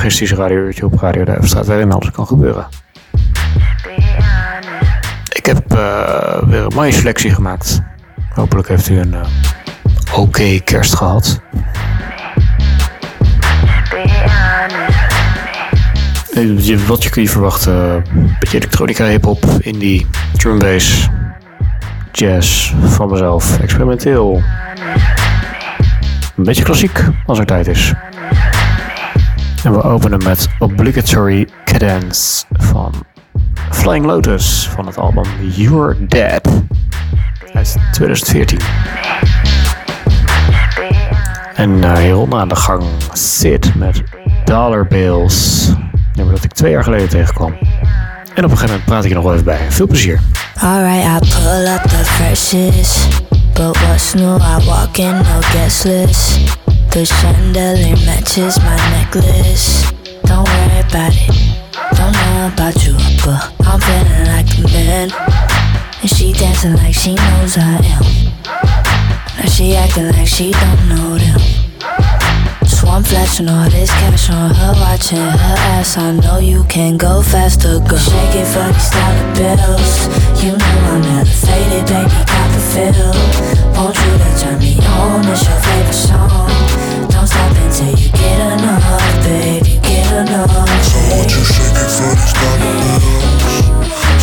Anarchistische radiouurtje op Radio Duivenstraat waarin alles kan gebeuren. Ik heb uh, weer een mooie selectie gemaakt. Hopelijk heeft u een uh, oké kerst gehad. Wat je kun je verwachten, beetje elektronica, hip-hop, indie, drum bass, jazz van mezelf. Experimenteel. Een beetje klassiek als er tijd is. En we openen met Obligatory Cadence van Flying Lotus van het album You're Dead uit 2014. En uh, heel aan de gang Sid met Dollar Bills. Nummer dat ik twee jaar geleden tegenkwam. En op een gegeven moment praat ik er nog wel even bij. Veel plezier. I. But? I no. The chandelier matches my necklace. Don't worry about it. Don't know about you, but I'm feeling like a man. And she dancing like she knows I am. Now she acting like she don't know them. So I'm flashing all this cash on her, watching her ass. I know you can go faster, girl. Shake it for these dollar bills. You know I'm elevated, baby, got the feel. Want you to turn me on, it's your favorite song. Don't stop until you get enough, baby, get enough. So won't you shake it for these dollar bills?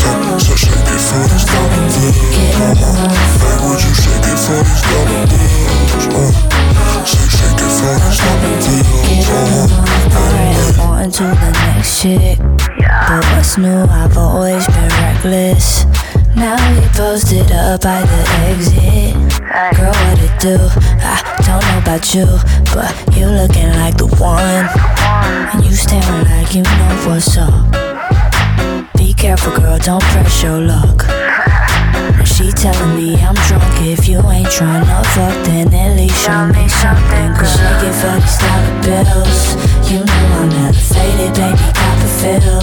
So, so shake it for these dollar bills. Uh-huh. Hey, would you shake it for these dollar bills? Uh, to the next shit. But what's new? I've always been reckless. Now you posted up by the exit. Girl, what it do? I don't know about you, but you looking like the one. And you staring like you know what's up. Be careful, girl, don't press your luck. She telling me I'm drunk. If you ain't tryna fuck Then at least show me something. Cause she can fuck these dollar bills You know I'm faded, Baby, cop a fiddle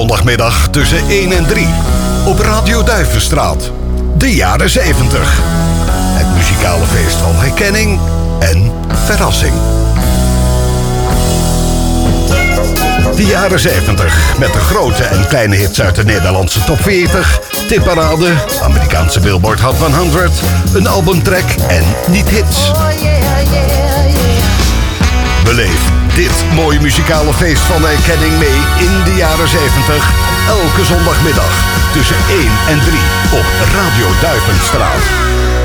zondagmiddag tussen 1 en 3 op Radio Duivenstraat. De jaren 70. Het muzikale feest van herkenning en verrassing. De jaren 70 met de grote en kleine hits uit de Nederlandse top 40, tipparade, Amerikaanse Billboard Hot 100, een albumtrack en niet-hits. Beleef dit mooie muzikale feest van erkenning mee in de jaren 70. Elke zondagmiddag tussen 1 en 3 op Radio Duivenstraat.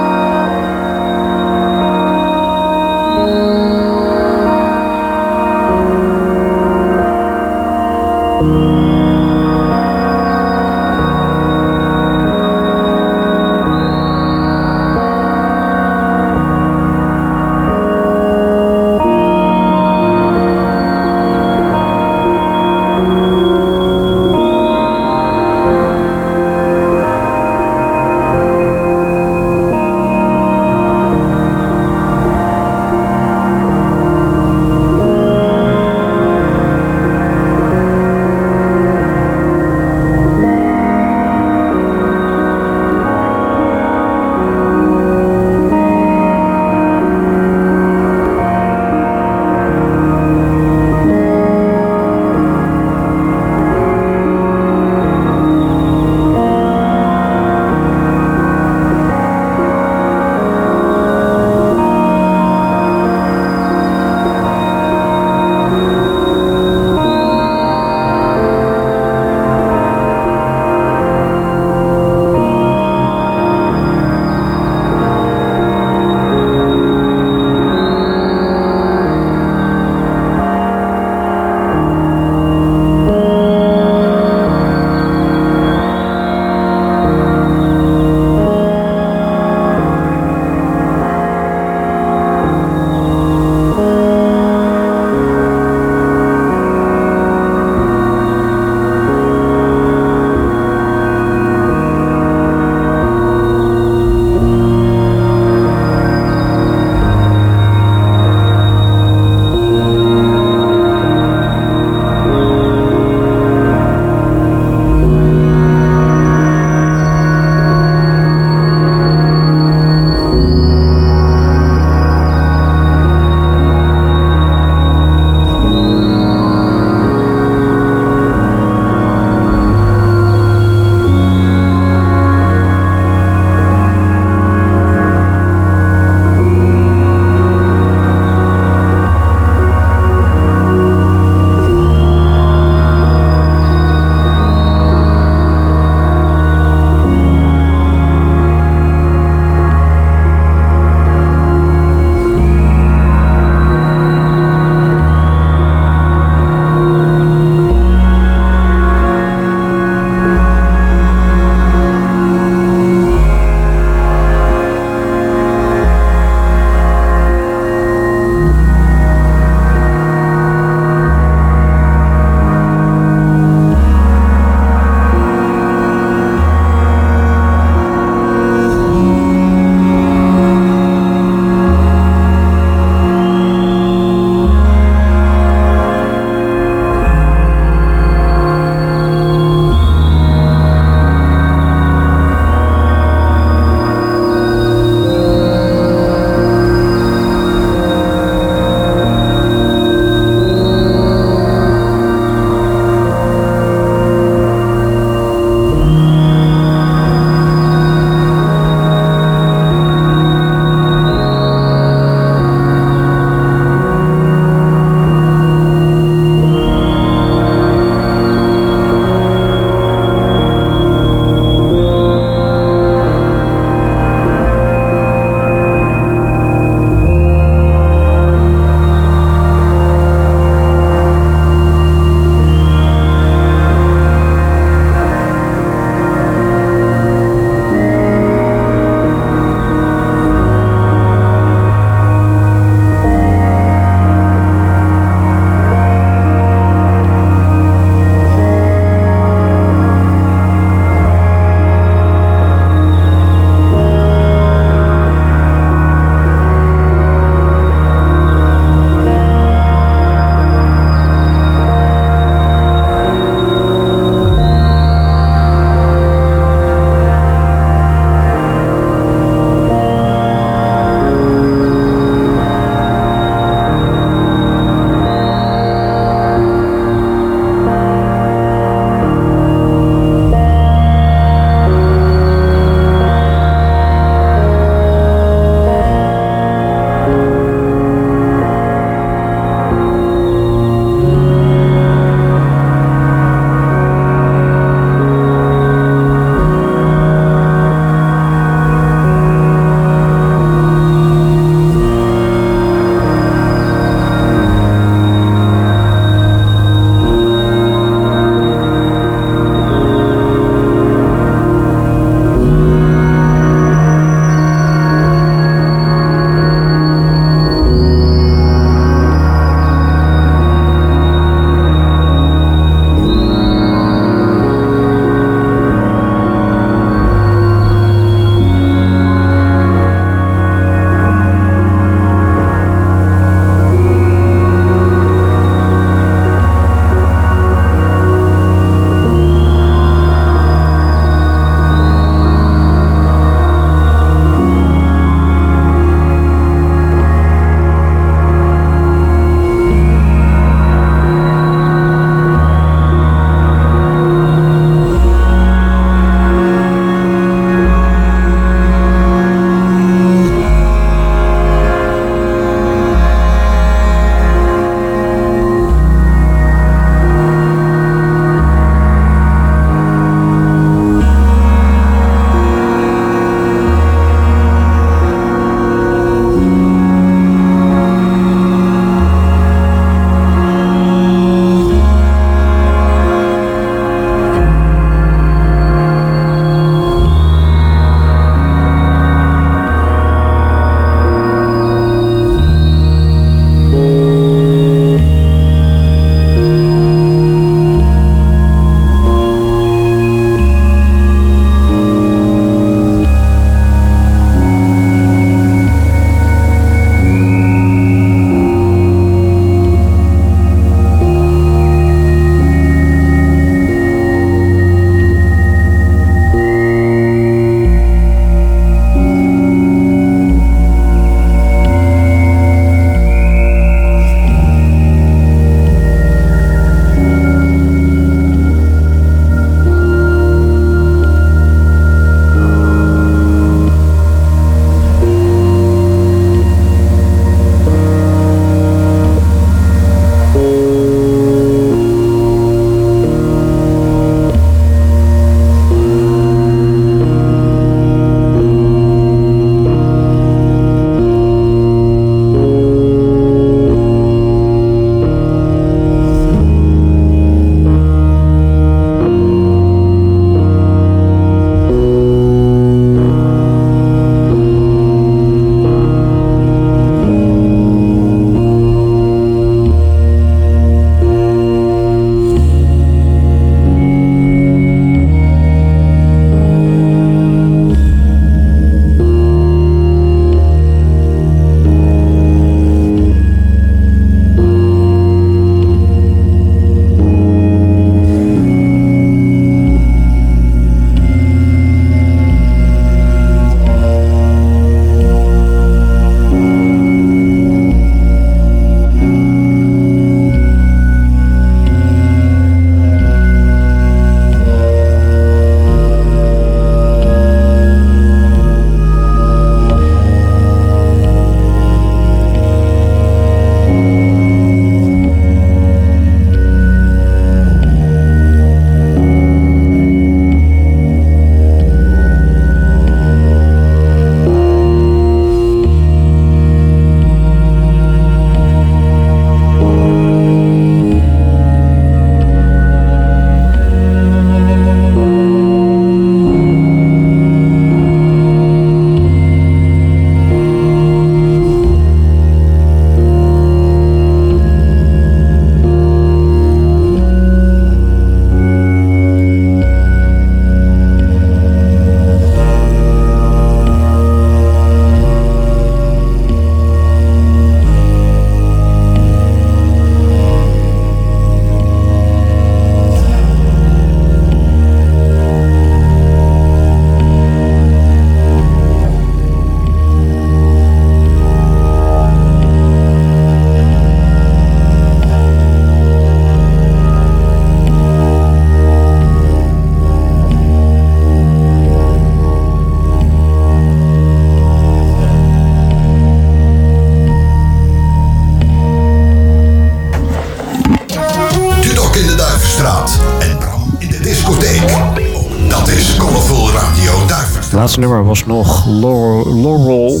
Nummer was nog Laurel. Laurel.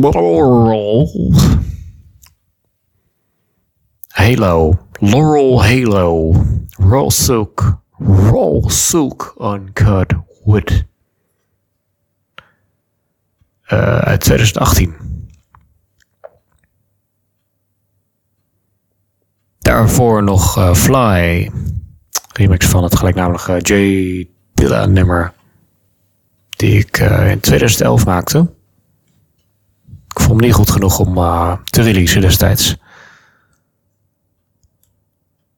Laurel. Halo. Laurel Halo. Raw Silk. Raw Silk Uncut Wood. Eh, uit 2018. Daarvoor nog eh, Fly. Remix van het gelijknamige J Dilla nummer. Die ik eh, in 2011 maakte. Ik vond hem niet goed genoeg om eh, te releasen destijds.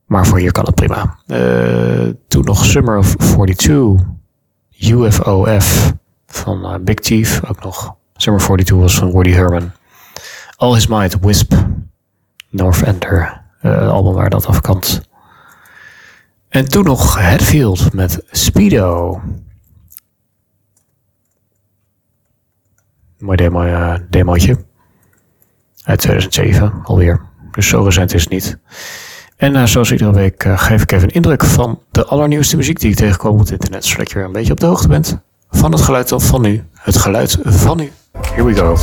Maar voor hier kan het prima. Eh, toen nog Summer of 42. UFOF van Big Chief. Ook nog. Summer 42 was van Woody Herman. All His Might, Wisp. North Ender. eh, album waar dat afkant. En toen nog Hatfield met Speedo. Mooi demo, eh, demootje. Uit 2007 alweer. Dus zo recent is het niet. En eh, zoals iedere week eh, geef ik even een indruk van de allernieuwste muziek die ik tegenkom op het internet. Zodat je weer een beetje op de hoogte bent van het geluid van nu. Het geluid van nu. Here we go.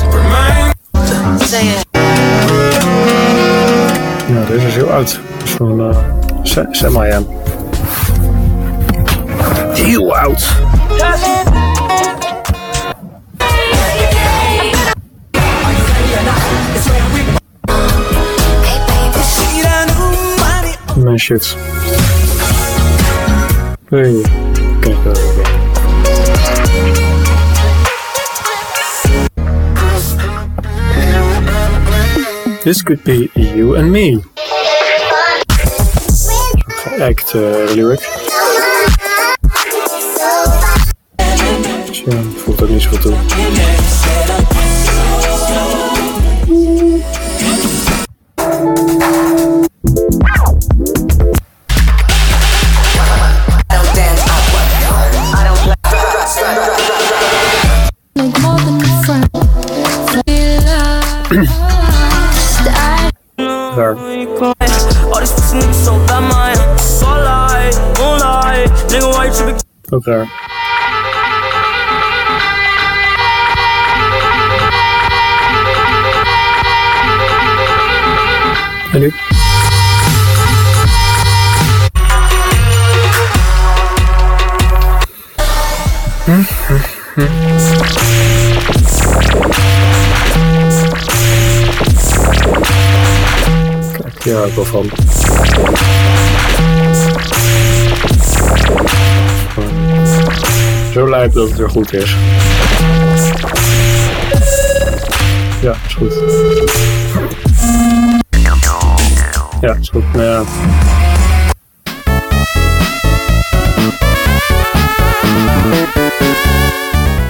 Ja, deze is heel oud. Dat is van uh, Sam I Am. Heel oud. Mijn shit. Hey. This could be you and me. Geëikt uh, lyric. Tja, voelt ook niet zo. You tripping? Ook daar. En nu? Kijk, hier hou ik wel van. Zo lijp dat het weer goed is. Ja, is goed. Ja, is goed. Nou ja.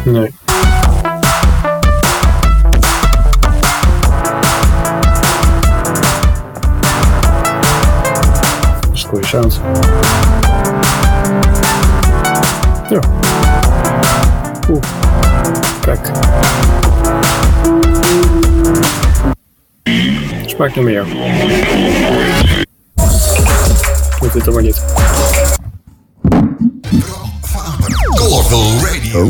Nee. Dat is goede sound. Ja. Nog meer. Moet dit dan maar niet. Colorful Radio.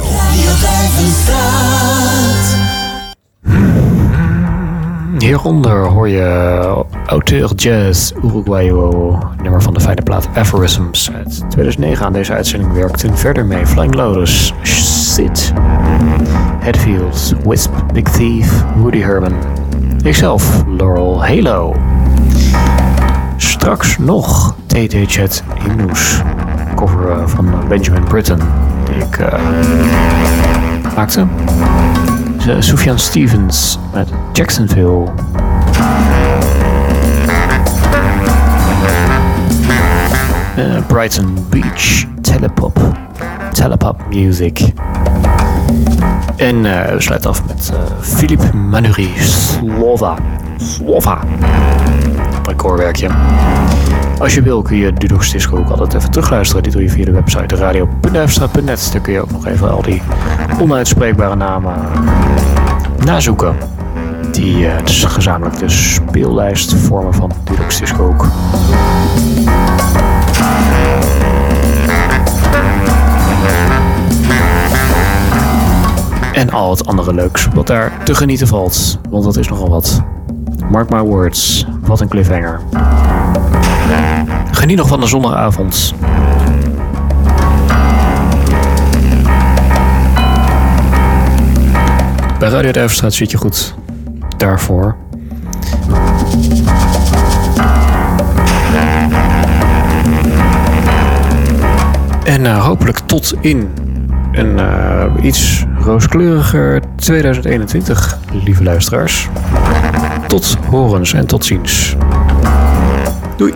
Hieronder hoor je auteur jazz Uruguayo, nummer van de fijne plaat Aphorisms uit 2009. Aan deze uitzending werkten verder mee Flying Lotus, Sid, Headfields, Wisp, Big Thief, Woody Herman, ikzelf, Laurel Halo. Straks nog TT Chat Hymnus, cover eh, van Benjamin Britten, die ik eh, maakte. Sufjan Stevens met Jacksonville. Uh, Brighton Beach, Telepop, Telepop Music. En uh, we sluiten af met uh, Philippe Manuri, Slova. Slova. Recordwerkje. Als je wil kun je Dudox Disco ook altijd even terugluisteren. Die doe je via de website radio.nfstraat.net. Daar kun je ook nog even al die onuitspreekbare namen nazoeken. Die uh, dus gezamenlijk de speellijst vormen van Dudox Disco ook. En al het andere leuks wat daar te genieten valt. Want dat is nogal wat. Mark my words. Wat een cliffhanger. Geniet nog van de zondagavond. Bij Radio Duivenstraat zit je goed. Daarvoor. En eh, hopelijk tot in een eh, iets rooskleuriger 2021, lieve luisteraars. Tot horens en tot ziens. Doei.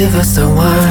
Give us the wine.